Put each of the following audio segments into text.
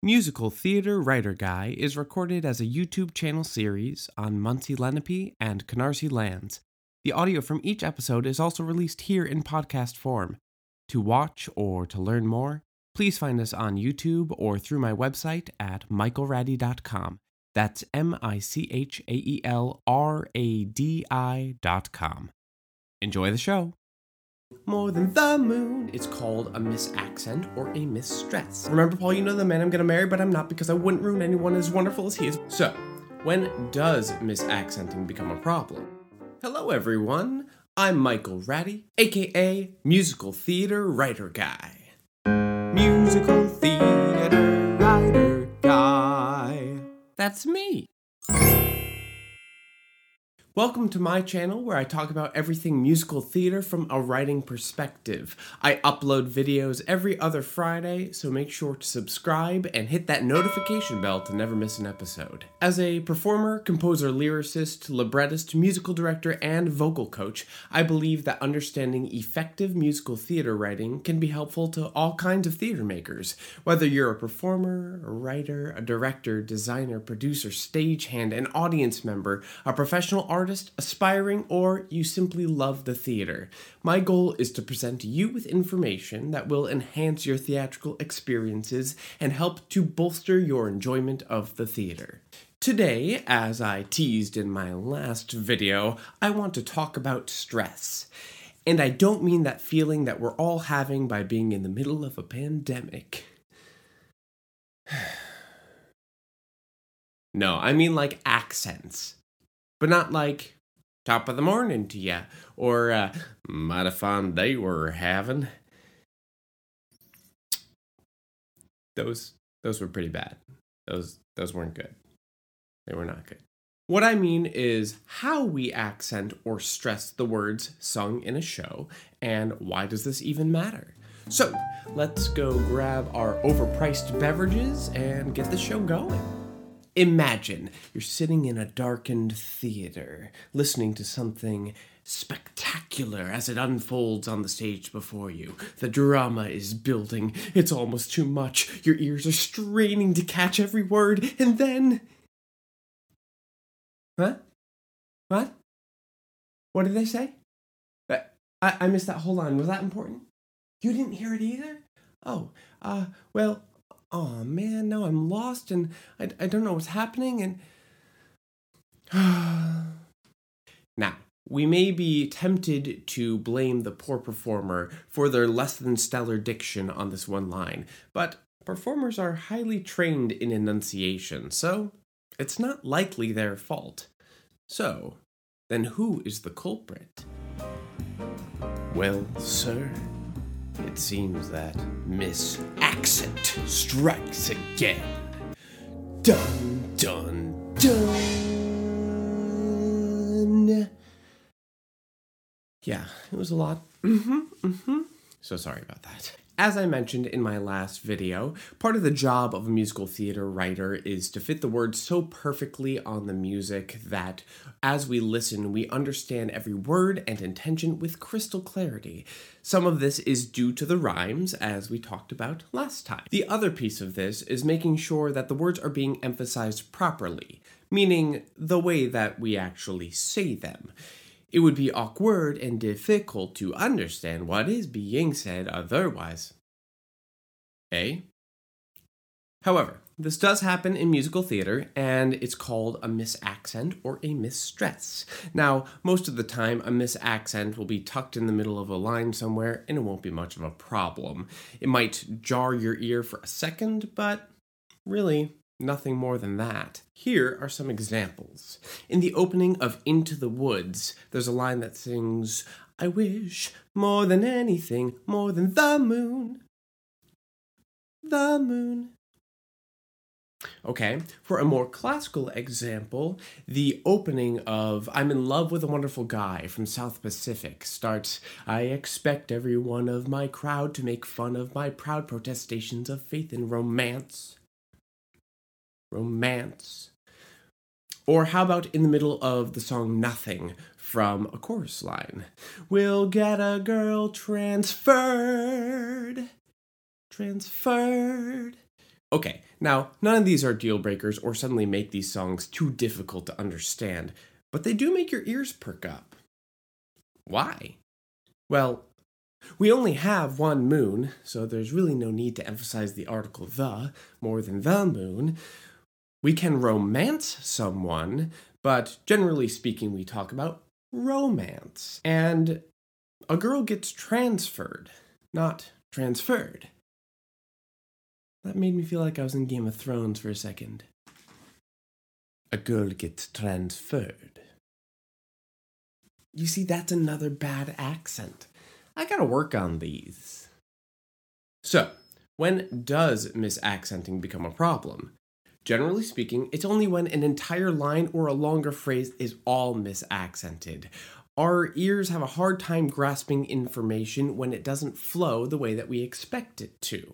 Musical Theater Writer Guy is recorded as a YouTube channel series on Munsee Lenape and Canarsie lands. The audio from each episode is also released here in podcast form. To watch or to learn more, please find us on YouTube or through my website at michaelradi.com. That's M I C H A E L R A D I.com. Enjoy the show. More than the moon. It's called a misaccent or a misstress. Remember, Paul, you know the man I'm gonna marry, but I'm not because I wouldn't ruin anyone as wonderful as he is. So, when does misaccenting become a problem? Hello, everyone. I'm Michael Radi, aka Musical Theater Writer Guy. Musical Theater Writer Guy. That's me. Welcome to my channel where I talk about everything musical theater from a writing perspective. I upload videos every other Friday, so make sure to subscribe and hit that notification bell to never miss an episode. As a performer, composer, lyricist, librettist, musical director, and vocal coach, I believe that understanding effective musical theater writing can be helpful to all kinds of theater makers. Whether you're a performer, a writer, a director, designer, producer, stagehand, an audience member, a professional artist, aspiring, or you simply love the theater. My goal is to present you with information that will enhance your theatrical experiences and help to bolster your enjoyment of the theater. Today, as I teased in my last video, I want to talk about stress. And I don't mean that feeling that we're all having by being in the middle of a pandemic. no, I mean like accents but not like top of the morning to ya or uh, mighty fine day we're having. Those those were pretty bad. Those those weren't good. They were not good. What I mean is how we accent or stress the words sung in a show, and why does this even matter? So, let's go grab our overpriced beverages and get the show going. Imagine you're sitting in a darkened theater, listening to something spectacular as it unfolds on the stage before you. The drama is building. It's almost too much. Your ears are straining to catch every word, and then. What? What? What did they say? I, I missed that whole line. Was that important? You didn't hear it either? Oh, uh, well, oh man, now I'm lost and I, I don't know what's happening. And now, we may be tempted to blame the poor performer for their less than stellar diction on this one line, but performers are highly trained in enunciation, so it's not likely their fault. So, then who is the culprit? Well, sir, it seems that Miss Accent strikes again. Dun dun dun. Yeah, it was a lot. Mm-hmm. Mm-hmm. So sorry about that. As I mentioned in my last video, part of the job of a musical theater writer is to fit the words so perfectly on the music that as we listen, we understand every word and intention with crystal clarity. Some of this is due to the rhymes, as we talked about last time. The other piece of this is making sure that the words are being emphasized properly, meaning the way that we actually say them. It would be awkward and difficult to understand what is being said otherwise. A. However, this does happen in musical theater, and it's called a misaccent or a misstress. Now, most of the time, a misaccent will be tucked in the middle of a line somewhere, and it won't be much of a problem. It might jar your ear for a second, but really, Nothing more than that. Here are some examples. In the opening of Into the Woods, there's a line that sings, I wish more than anything, more than the moon. The moon. Okay, for a more classical example, the opening of I'm in Love with a Wonderful Guy from South Pacific starts I expect every one of my crowd to make fun of my proud protestations of faith and romance romance. Or how about in the middle of the song Nothing from a chorus line? We'll get a girl transferred. Transferred. Okay, Now, none of these are deal breakers or suddenly make these songs too difficult to understand, but they do make your ears perk up. Why? Well, we only have one moon, so there's really no need to emphasize the article the more than the moon. We can romance someone, but generally speaking, we talk about romance. And a girl gets transferred, not transferred. That made me feel like I was in Game of Thrones for a second. A girl gets transferred. You see, that's another bad accent. I gotta work on these. So, when does misaccenting become a problem? Generally speaking, it's only when an entire line or a longer phrase is all misaccented. Our ears have a hard time grasping information when it doesn't flow the way that we expect it to.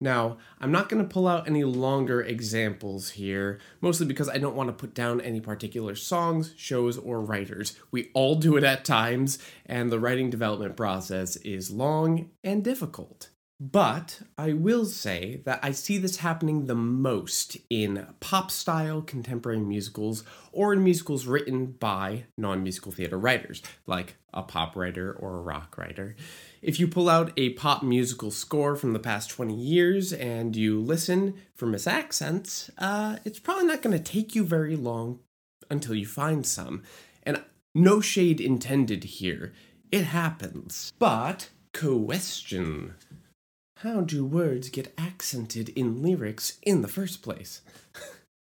Now, I'm not going to pull out any longer examples here, mostly because I don't want to put down any particular songs, shows, or writers. We all do it at times, and the writing development process is long and difficult. But I will say that I see this happening the most in pop style contemporary musicals or in musicals written by non musical theater writers, like a pop writer or a rock writer. If you pull out a pop musical score from the past 20 years and you listen for misaccents, uh, it's probably not going to take you very long until you find some. And no shade intended here. It happens. But, question how do words get accented in lyrics in the first place?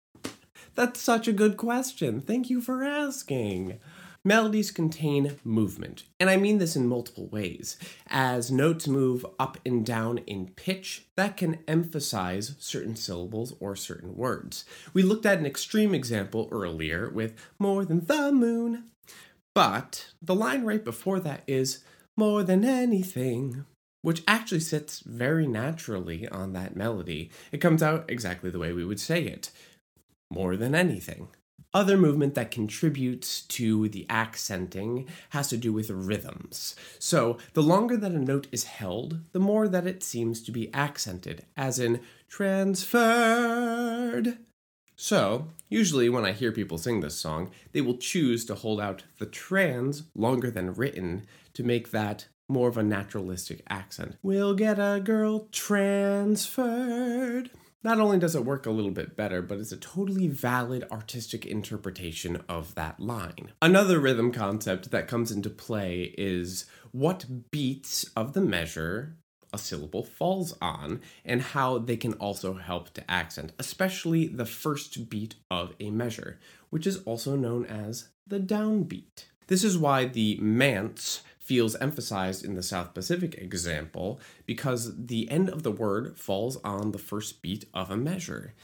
That's such a good question. Thank you for asking. Melodies contain movement, and I mean this in multiple ways. As notes move up and down in pitch, that can emphasize certain syllables or certain words. We looked at an extreme example earlier with more than the moon, but the line right before that is more than anything which actually sits very naturally on that melody. It comes out exactly the way we would say it, more than anything. Other movement that contributes to the accenting has to do with rhythms. So, the longer that a note is held, the more that it seems to be accented, as in transferred. So, usually when I hear people sing this song, they will choose to hold out the trans longer than written to make that more of a naturalistic accent. We'll get a girl transferred. Not only does it work a little bit better, but it's a totally valid artistic interpretation of that line. Another rhythm concept that comes into play is what beats of the measure a syllable falls on and how they can also help to accent, especially the first beat of a measure, which is also known as the downbeat. This is why the manse feels emphasized in the South Pacific example because the end of the word falls on the first beat of a measure.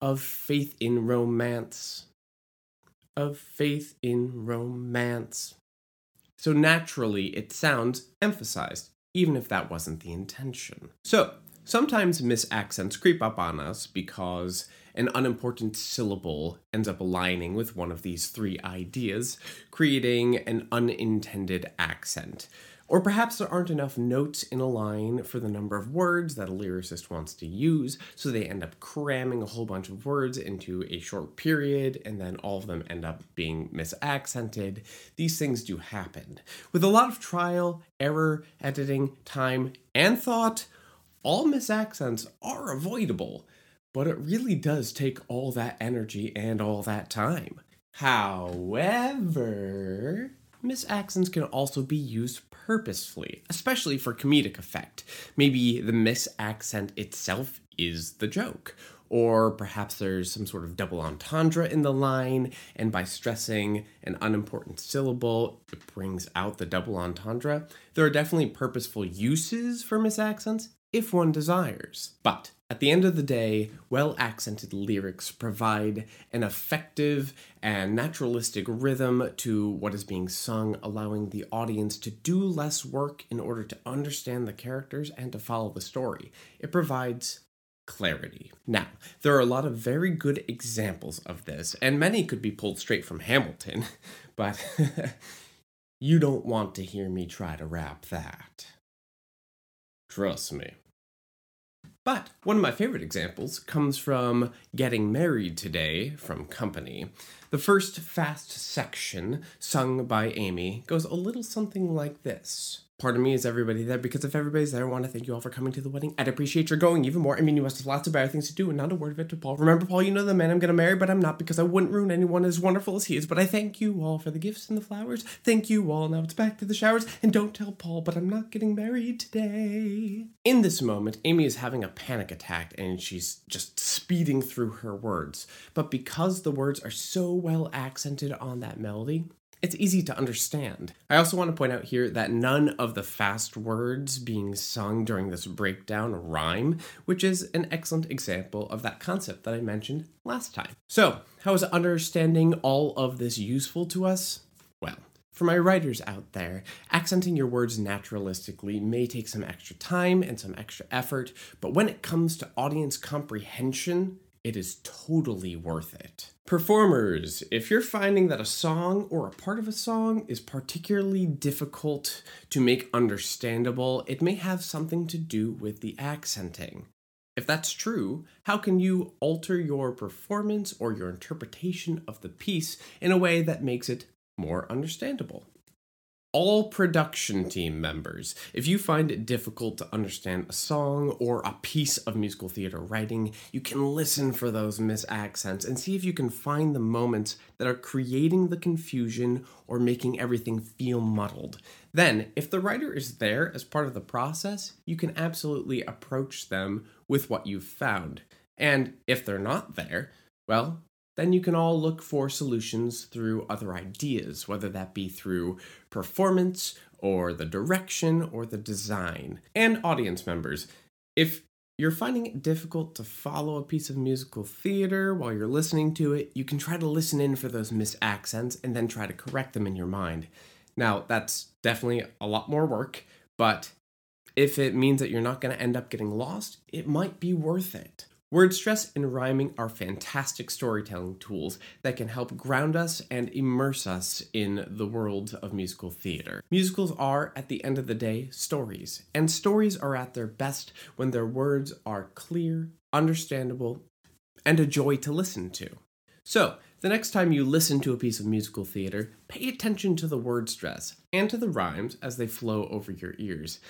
Of faith in romance. Of faith in romance. So naturally, it sounds emphasized, even if that wasn't the intention. So, sometimes misaccents creep up on us because an unimportant syllable ends up aligning with one of these three ideas, creating an unintended accent. Or perhaps there aren't enough notes in a line for the number of words that a lyricist wants to use, so they end up cramming a whole bunch of words into a short period, and then all of them end up being misaccented. These things do happen. With a lot of trial, error, editing, time, and thought, all misaccents are avoidable but it really does take all that energy and all that time. However, misaccents can also be used purposefully, especially for comedic effect. Maybe the misaccent itself is the joke, or perhaps there's some sort of double entendre in the line, and by stressing an unimportant syllable, it brings out the double entendre. There are definitely purposeful uses for misaccents if one desires. But at the end of the day, well accented lyrics provide an effective and naturalistic rhythm to what is being sung, allowing the audience to do less work in order to understand the characters and to follow the story. It provides clarity. Now, there are a lot of very good examples of this, and many could be pulled straight from Hamilton, but you don't want to hear me try to rap that. Trust me. But one of my favorite examples comes from Getting Married Today from Company. The first fast section, sung by Amy, goes a little something like this. Part of me is everybody there because if everybody's there, I want to thank you all for coming to the wedding. I'd appreciate your going even more. I mean, you must have lots of better things to do, and not a word of it to Paul. Remember, Paul, you know the man I'm going to marry, but I'm not because I wouldn't ruin anyone as wonderful as he is. But I thank you all for the gifts and the flowers. Thank you all. Now it's back to the showers. And don't tell Paul, but I'm not getting married today. In this moment, Amy is having a panic attack and she's just speeding through her words. But because the words are so well accented on that melody, it's easy to understand. I also want to point out here that none of the fast words being sung during this breakdown rhyme, which is an excellent example of that concept that I mentioned last time. So, how is understanding all of this useful to us? Well, for my writers out there, accenting your words naturalistically may take some extra time and some extra effort, but when it comes to audience comprehension, it is totally worth it. Performers, if you're finding that a song or a part of a song is particularly difficult to make understandable, it may have something to do with the accenting. If that's true, how can you alter your performance or your interpretation of the piece in a way that makes it more understandable? All production team members. If you find it difficult to understand a song or a piece of musical theater writing, you can listen for those misaccents and see if you can find the moments that are creating the confusion or making everything feel muddled. Then, if the writer is there as part of the process, you can absolutely approach them with what you've found. And if they're not there, well, then you can all look for solutions through other ideas, whether that be through performance or the direction or the design. And audience members, if you're finding it difficult to follow a piece of musical theater while you're listening to it, you can try to listen in for those misaccents and then try to correct them in your mind. Now, that's definitely a lot more work, but if it means that you're not going to end up getting lost, it might be worth it. Word stress and rhyming are fantastic storytelling tools that can help ground us and immerse us in the world of musical theater. Musicals are, at the end of the day, stories, and stories are at their best when their words are clear, understandable, and a joy to listen to. So, the next time you listen to a piece of musical theater, pay attention to the word stress and to the rhymes as they flow over your ears.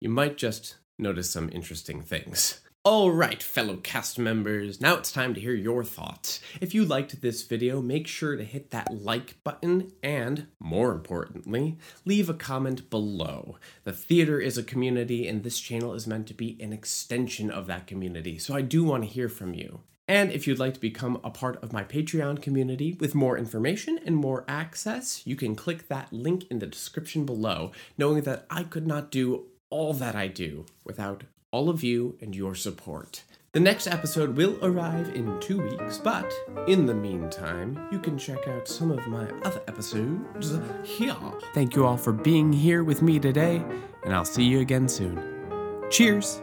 You might just notice some interesting things. All right, fellow cast members, now it's time to hear your thoughts. If you liked this video, make sure to hit that like button and, more importantly, leave a comment below. The theater is a community and this channel is meant to be an extension of that community, so I do want to hear from you. And if you'd like to become a part of my Patreon community with more information and more access, you can click that link in the description below, knowing that I could not do all that I do without all of you and your support. The next episode will arrive in two weeks, but in the meantime, you can check out some of my other episodes here. Thank you all for being here with me today, and I'll see you again soon. Cheers!